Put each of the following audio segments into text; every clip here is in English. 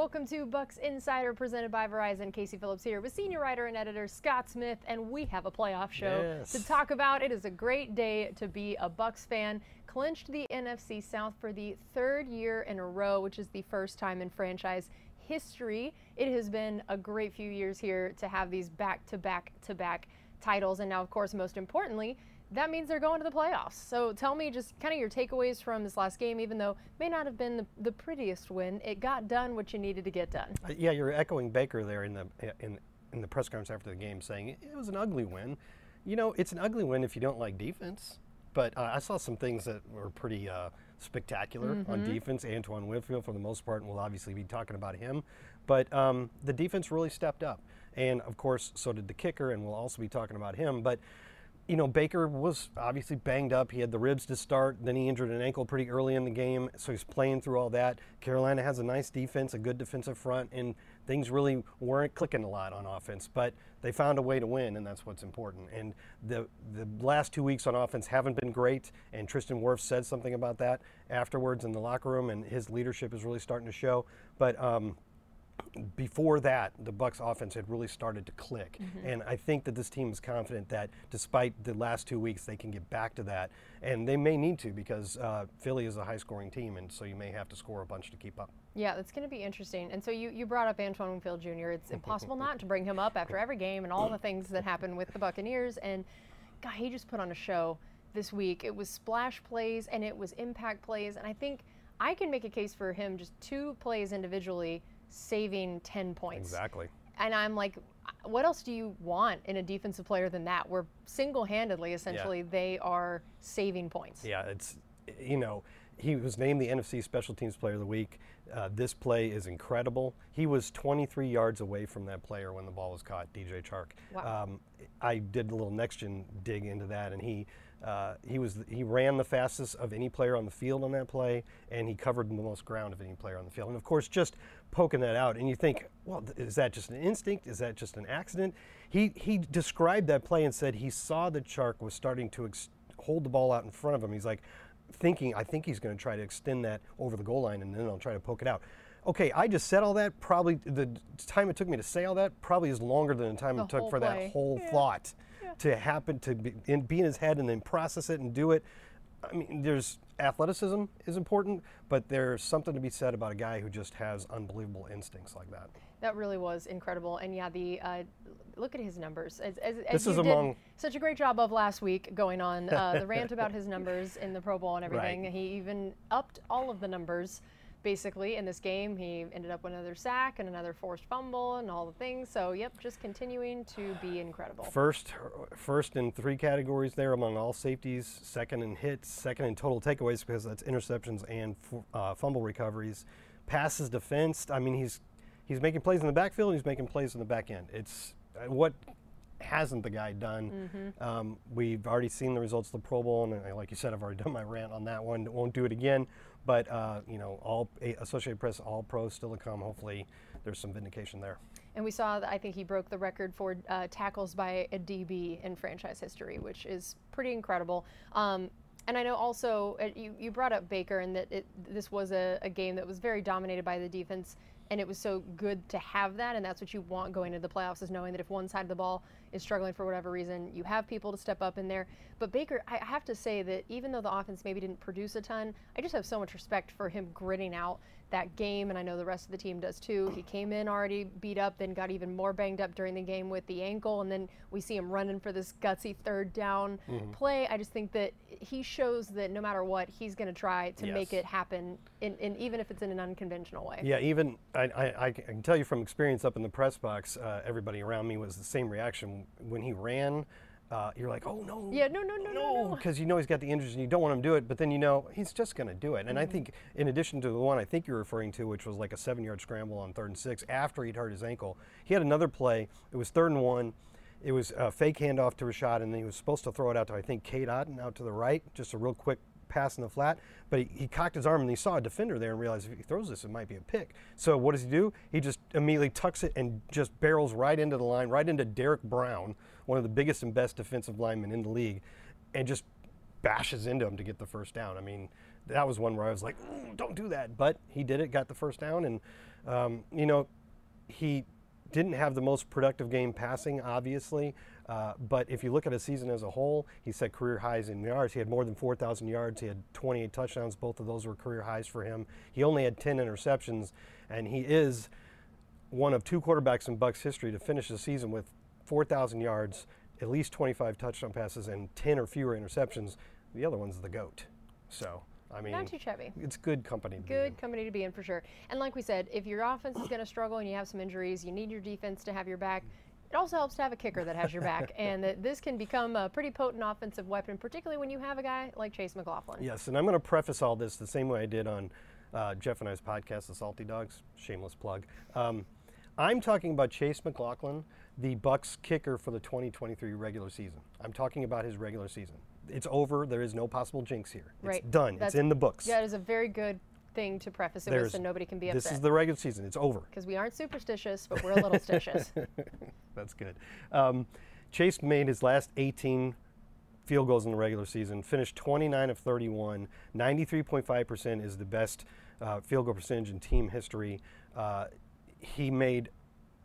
Welcome to Bucs Insider presented by Verizon. Casey Phillips here with senior writer and editor Scott Smith, and we have a playoff show Yes. to talk about. It is a great day to be a Bucs fan. Clinched the NFC South for the third year in a row, which is the first time in franchise history. It has been a great few years here to have these back to back to back titles, and now, of course, most importantly, that means they're going to the playoffs. So tell me just kind of your takeaways from this last game, even though it may not have been the, the prettiest win, it got done what you needed to get done. Uh, Yeah, you're echoing Baker there in the in in the press conference after the game, saying it was an ugly win. You know, it's an ugly win if you don't like defense. But uh, I saw some things that were pretty uh, spectacular on defense. Antoine Winfield, for the most part, and we'll obviously be talking about him. But um, the defense really stepped up, and of course, so did the kicker, and we'll also be talking about him. But you know, Baker was obviously banged up. He had the ribs to start, then he injured an ankle pretty early in the game, so he's playing through all that. Carolina has a nice defense, a good defensive front, and things really weren't clicking a lot on offense, but they found a way to win, and that's what's important. And the the last two weeks on offense haven't been great, and Tristan Wirfs said something about that afterwards in the locker room, and his leadership is really starting to show. But um, before that, the Bucs offense had really started to click, and I think that this team is confident that despite the last two weeks, they can get back to that, and they may need to because uh, Philly is a high-scoring team, and so you may have to score a bunch to keep up. Yeah, that's going to be interesting. And so you, you brought up Antoine Winfield Jr. It's impossible not to bring him up after every game and all the things that happen with the Buccaneers. And God, he just put on a show this week. It was splash plays and it was impact plays. And I think I can make a case for him just two plays individually saving 10 points. Exactly. And I'm like, what else do you want in a defensive player than that? Where single handedly, essentially, they are saving points. Yeah, it's you know he was named the NFC Special Teams Player of the Week. Uh, this play is incredible. He was 23 yards away from that player when the ball was caught, DJ Chark. Wow. Um, I did a little next gen dig into that, and he uh, he was he ran the fastest of any player on the field on that play, and he covered the most ground of any player on the field. And of course, just poking that out, and you think, well, is that just an instinct? Is that just an accident? He he described that play and said he saw that Chark was starting to ex- hold the ball out in front of him. He's like thinking, I think he's going to try to extend that over the goal line, and then I'll try to poke it out. Okay, I just said all that. Probably the time it took me to say all that probably is longer than the time The it took for play. that whole Yeah. thought to happen to be in, be in his head and then process it and do it. I mean, there's athleticism is important, but there's something to be said about a guy who just has unbelievable instincts like that. That really was incredible, and yeah, the uh, look at his numbers. As, as, as This is did among- such a great job of last week going on uh, the rant about his numbers in the Pro Bowl and everything. Right. He even upped all of the numbers basically in this game. He ended up with another sack and another forced fumble and all the things. So yep, just continuing to be incredible. First, first in three categories there among all safeties. Second in hits. Second in total takeaways because that's interceptions and uh, fumble recoveries. Passes defense. I mean, he's he's making plays in the backfield. and He's making plays in the back end. It's uh, what hasn't the guy done? Um, we've already seen the results of the Pro Bowl, and like you said, I've already done my rant on that one. Won't do it again. But uh, you know, all Associated Press, all pros still to come. Hopefully, there's some vindication there. And we saw that I think he broke the record for uh, tackles by a DB in franchise history, which is pretty incredible. Um, and I know also uh, you, you brought up Baker and that it, this was a, a game that was very dominated by the defense. And it was so good to have that, and that's what you want going into the playoffs is knowing that if one side of the ball is struggling for whatever reason, you have people to step up in there. But Baker, I have to say that even though the offense maybe didn't produce a ton, I just have so much respect for him gritting out that game, and I know the rest of the team does too. He came in already beat up, then got even more banged up during the game with the ankle, and then we see him running for this gutsy third down play. I just think that he shows that no matter what, he's going to try to make it happen, in, in, even if it's in an unconventional way. Yeah, even I, I, I can tell you from experience up in the press box, uh, everybody around me was the same reaction when he ran. Uh, you're like, oh no, Yeah, no, no, no, no, no. because you know he's got the injuries and you don't want him to do it, but then you know he's just going to do it. And Mm-hmm. I think, in addition to the one I think you're referring to, which was like a seven-yard scramble on third and six after he'd hurt his ankle, he had another play. It was third and one. It was a fake handoff to Rachaad, and then he was supposed to throw it out to I think Cade Otton out to the right, just a real quick pass in the flat, but he, he cocked his arm and he saw a defender there and realized if he throws this, it might be a pick. So what does he do? He just immediately tucks it and just barrels right into the line, right into Derrick Brown, one of the biggest and best defensive linemen in the league, and just bashes into him to get the first down. I mean, that was one where I was like, don't do that. But he did it, got the first down, and Um, you know, he didn't have the most productive game passing, obviously, uh, but if you look at a season as a whole, he set career highs in yards. He had more than 4,000 yards. He had 28 touchdowns. Both of those were career highs for him. He only had 10 interceptions, and he is one of two quarterbacks in Bucs history to finish the season with 4,000 yards, at least 25 touchdown passes, and 10 or fewer interceptions. The other one's the GOAT. So, I mean, Not too shabby. it's good company. to be Good in. company to be in for sure. And like we said, if your offense is going to struggle and you have some injuries, you need your defense to have your back. It also helps to have a kicker that has your back, and that this can become a pretty potent offensive weapon, particularly when you have a guy like Chase McLaughlin. Yes, and I'm going to preface all this the same way I did on uh, Jeff and I's podcast, The Salty Dogs. Shameless plug. Um, I'm talking about Chase McLaughlin, the Bucs kicker for the 2023 regular season. I'm talking about his regular season. It's over. There is no possible jinx here. It's Right. done. That's- it's in the books. Yeah, it is a very good thing to preface it with, so nobody can be upset. this is the regular season. It's over. Because we aren't superstitious, but we're a little stitious. That's good. Um, Chase made his last 18 field goals in the regular season, finished 29 of 31. 93.5% is the best uh, field goal percentage in team history. Uh, he made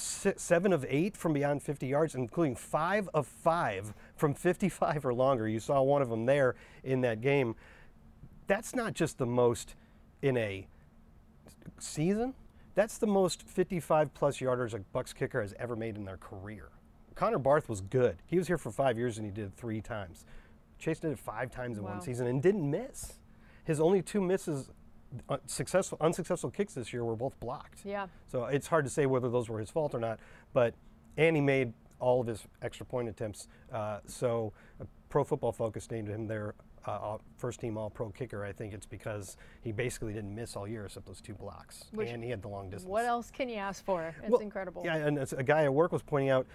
seven of eight from beyond 50 yards, including five of five from 55 or longer. You saw one of them there in that game. That's not just the most in a season, that's the most 55 plus yarders a Bucs kicker has ever made in their career. Connor Barth was good. He was here for five years and he did it three times. Chase did it five times in Wow. one season and didn't miss. His only two misses, successful, unsuccessful kicks this year were both blocked. yeah. So it's hard to say whether those were his fault or not. But and he made all of his extra point attempts. Uh, so uh, Pro Football Focus named him their uh, first team All Pro kicker. I think it's because he basically didn't miss all year except those two blocks, Which- and he had the long distance. What else can you ask for? It's Well, incredible. Yeah, and as a guy at work was pointing out,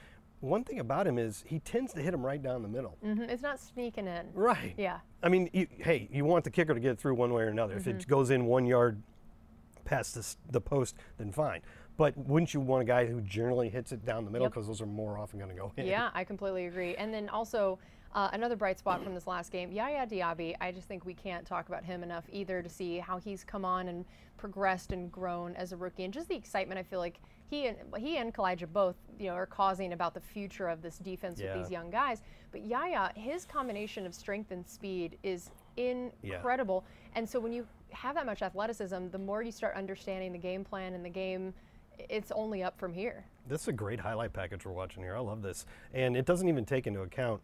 one thing about him is he tends to hit him right down the middle. hmm It's not sneaking in. Right. Yeah. I mean, you, hey, you want the kicker to get through one way or another. If Mm-hmm. it goes in one yard past this, the post, then fine. But wouldn't you want a guy who generally hits it down the middle Yep. because those are more often going to go in? Yeah, I completely agree. And then also uh, another bright spot from this last game, Yaya Diaby. I just think we can't talk about him enough either to see how he's come on and progressed and grown as a rookie, and just the excitement I feel like he and he and Calijah both you know are causing about the future of this defense Yeah. with these young guys. But Yaya, his combination of strength and speed is incredible. And so when you have that much athleticism, the more you start understanding the game plan and the game, it's only up from here. This is a great highlight package we're watching here. I love this. And it doesn't even take into account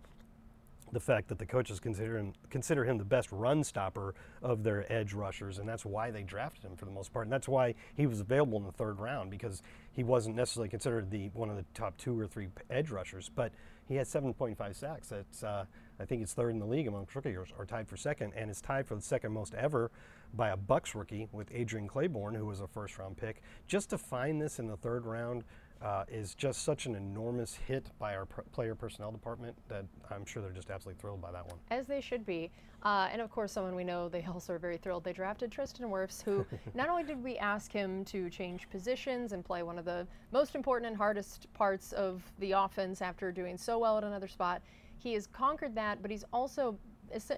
the fact that the coaches consider him, consider him the best run stopper of their edge rushers, and that's why they drafted him for the most part. And that's why he was available in the third round because he wasn't necessarily considered the one of the top two or three edge rushers, but he had 7.5 sacks. That's uh, I think it's third in the league among rookies, or tied for second, and it's tied for the second most ever by a Bucs rookie with Adrian Clayborn, who was a first round pick. Just to find this in the third round uh, is just such an enormous hit by our pr- player personnel department that I'm sure they're just absolutely thrilled by that one. As they should be. Uh, and of course, someone we know they also are very thrilled. They drafted Tristan Wirfs, who not only did we ask him to change positions and play one of the most important and hardest parts of the offense after doing so well at another spot, he has conquered that, but he's also.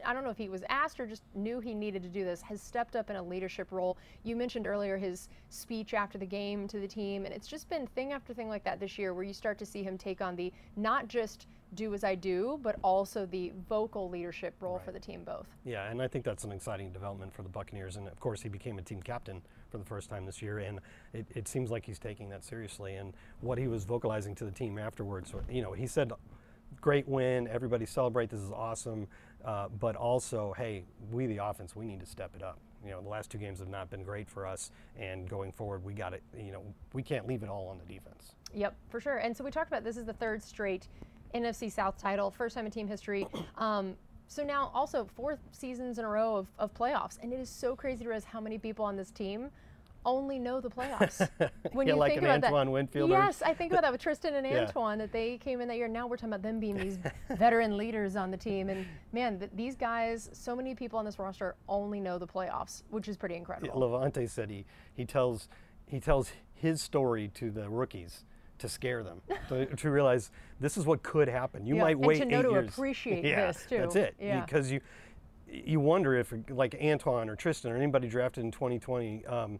I don't know if he was asked or just knew he needed to do this, has stepped up in a leadership role. You mentioned earlier his speech after the game to the team, and it's just been thing after thing like that this year where you start to see him take on the not just do as I do, but also the vocal leadership role for the team both. Yeah, and I think that's an exciting development for the Buccaneers. And of course, he became a team captain for the first time this year, and it, it seems like he's taking that seriously. And what he was vocalizing to the team afterwards, you know, he said, "Great win, everybody celebrate. This is awesome." Uh, but also, hey, we the offense, we need to step it up. You know, the last two games have not been great for us, and going forward, we got it. You know, we can't leave it all on the defense. Yep, for sure. And so we talked about this is the third straight NFC South title, first time in team history. Um, so now also four seasons in a row of, of playoffs, and it is so crazy to realize how many people on this team only know the playoffs. When Yeah, you like think an about Antoine that, Winfield Yes, I think about that with Tristan and Yeah. Antoine that they came in that year. Now we're talking about them being these veteran leaders on the team, and man, th- these guys, so many people on this roster only know the playoffs, which is pretty incredible. Lavonte said he, he tells he tells his story to the rookies to scare them to, to realize this is what could happen. You Yeah, might and wait to know eight to years. appreciate yeah, this, too. That's it. Yeah. Because you you wonder if like Antoine or Tristan or anybody drafted in 2020. Um,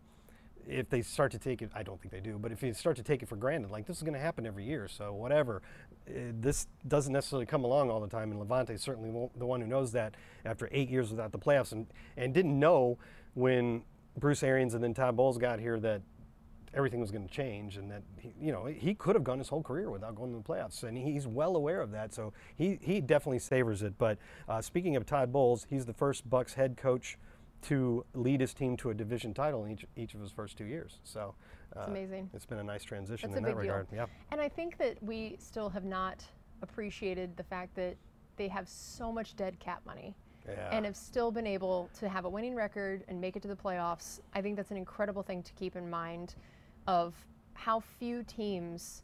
if they start to take it, I don't think they do, but if you start to take it for granted, like this is going to happen every year, so whatever. Uh, this doesn't necessarily come along all the time, and Lavonte certainly the one who knows that after eight years without the playoffs, and, and didn't know when Bruce Arians and then Todd Bowles got here that everything was going to change, and that he, you know he could have gone his whole career without going to the playoffs, and he's well aware of that. So he he definitely savors it. But uh, speaking of Todd Bowles, he's the first Bucs head coach to lead his team to a division title in each, each of his first two years. So uh, it's amazing. It's been a nice transition That's in that regard. Deal. Yeah. And I think that we still have not appreciated the fact that they have so much dead cap money. Yeah. And have still been able to have a winning record and make it to the playoffs. I think that's an incredible thing to keep in mind of how few teams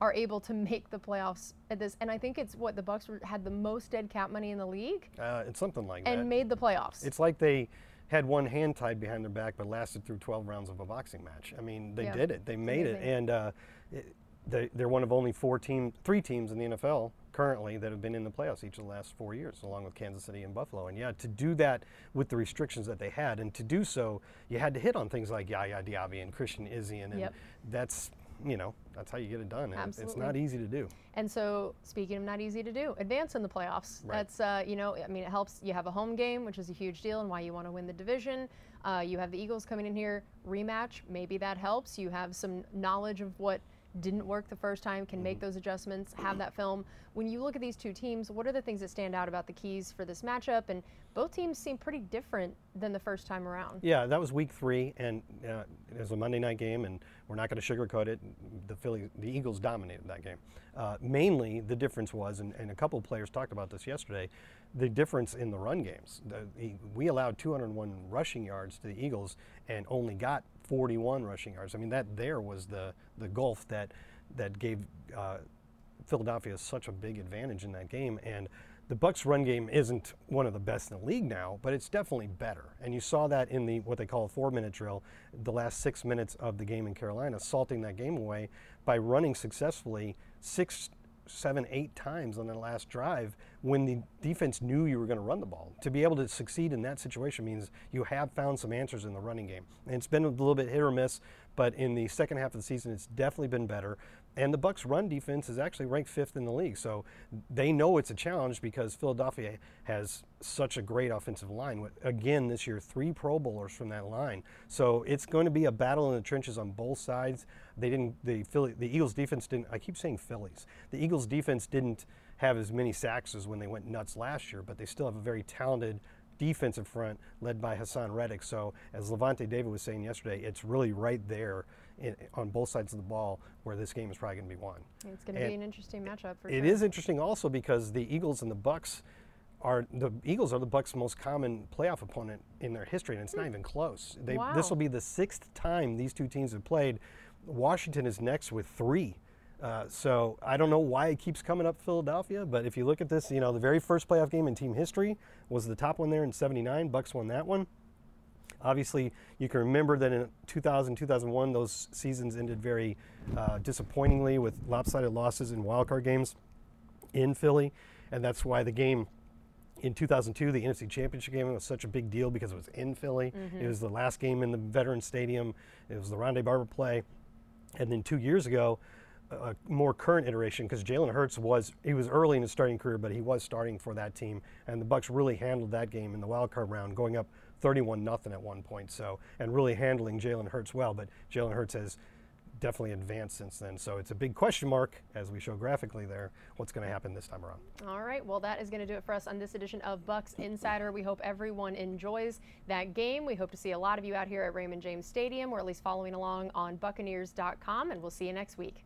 are able to make the playoffs at this. And I think it's what the Bucs had the most dead cap money in the league. Uh, it's something like and that. And made the playoffs. It's like they had one hand tied behind their back, but lasted through 12 rounds of a boxing match. I mean, they yeah. did it. They made it, and uh, it, they, are one of only four team, three teams in the NFL currently that have been in the playoffs each of the last four years, along with Kansas City and Buffalo. And yeah, to do that with the restrictions that they had, and to do so, you had to hit on things like Yaya Diaby and Christian Izien, and yep. that's you know, that's how you get it done. Absolutely. It's not easy to do. And so, speaking of not easy to do, advance in the playoffs. Right. That's, uh, you know, I mean, it helps. You have a home game, which is a huge deal and why you want to win the division. Uh, you have the Eagles coming in here, rematch. Maybe that helps. You have some knowledge of what didn't work the first time, can make mm-hmm. those adjustments, have that film. When you look at these two teams, what are the things that stand out about the keys for this matchup? And both teams seem pretty different than the first time around. Yeah, that was week three, and uh, it was a Monday night game, and we're not going to sugarcoat it. The Philly, the Eagles dominated that game. Uh, mainly, the difference was, and, and, a couple of players talked about this yesterday, the difference in the run games. The, the, we allowed 201 rushing yards to the Eagles, and only got 41 rushing yards. I mean, that there was the the gulf that that gave uh, Philadelphia such a big advantage in that game. And the Bucs run game isn't one of the best in the league now, but it's definitely better. And you saw that in the what they call a four-minute drill, the last six minutes of the game in Carolina, salting that game away by running successfully six seven, eight times on the last drive when the defense knew you were going to run the ball. To be able to succeed in that situation means you have found some answers in the running game. And it's been a little bit hit or miss, but in the second half of the season, it's definitely been better. And the Bucs' run defense is actually ranked fifth in the league, so they know it's a challenge because Philadelphia has such a great offensive line. Again, this year, three Pro Bowlers from that line, so it's going to be a battle in the trenches on both sides. They didn't. The Philly, the Eagles' defense didn't. I keep saying Phillies. The Eagles' defense didn't have as many sacks as when they went nuts last year, but they still have a very talented defensive front led by Haason Reddick. So, as Lavonte David was saying yesterday, it's really right there in, on both sides of the ball where this game is probably going to be won. It's going to be an interesting matchup for It sure. is interesting also because the Eagles and the Bucs are the Eagles are the Bucs' most common playoff opponent in their history, and it's not hmm. even close. They, wow. This will be the sixth time these two teams have played. Washington is next with three. Uh, so I don't know why it keeps coming up Philadelphia, but if you look at this, you know, the very first playoff game in team history was the top one there in 79. Bucs won that one. Obviously, you can remember that in 2000, 2001, those seasons ended very uh, disappointingly with lopsided losses in wildcard games in Philly, and that's why the game in 2002, the NFC Championship game was such a big deal because it was in Philly. Mm-hmm. It was the last game in the Veterans Stadium. It was the Rondé Barber play, and then two years ago, a more current iteration because Jalen Hurts was he was early in his starting career, but he was starting for that team, and the Bucs really handled that game in the wild card round, going up 31 nothing at one point. So and really handling Jalen Hurts well, but Jalen Hurts has definitely advanced since then. So it's a big question mark, as we show graphically there, what's going to happen this time around. All right. Well, that is going to do it for us on this edition of Bucs Insider. We hope everyone enjoys that game. We hope to see a lot of you out here at Raymond James Stadium, or at least following along on Buccaneers.com, and we'll see you next week.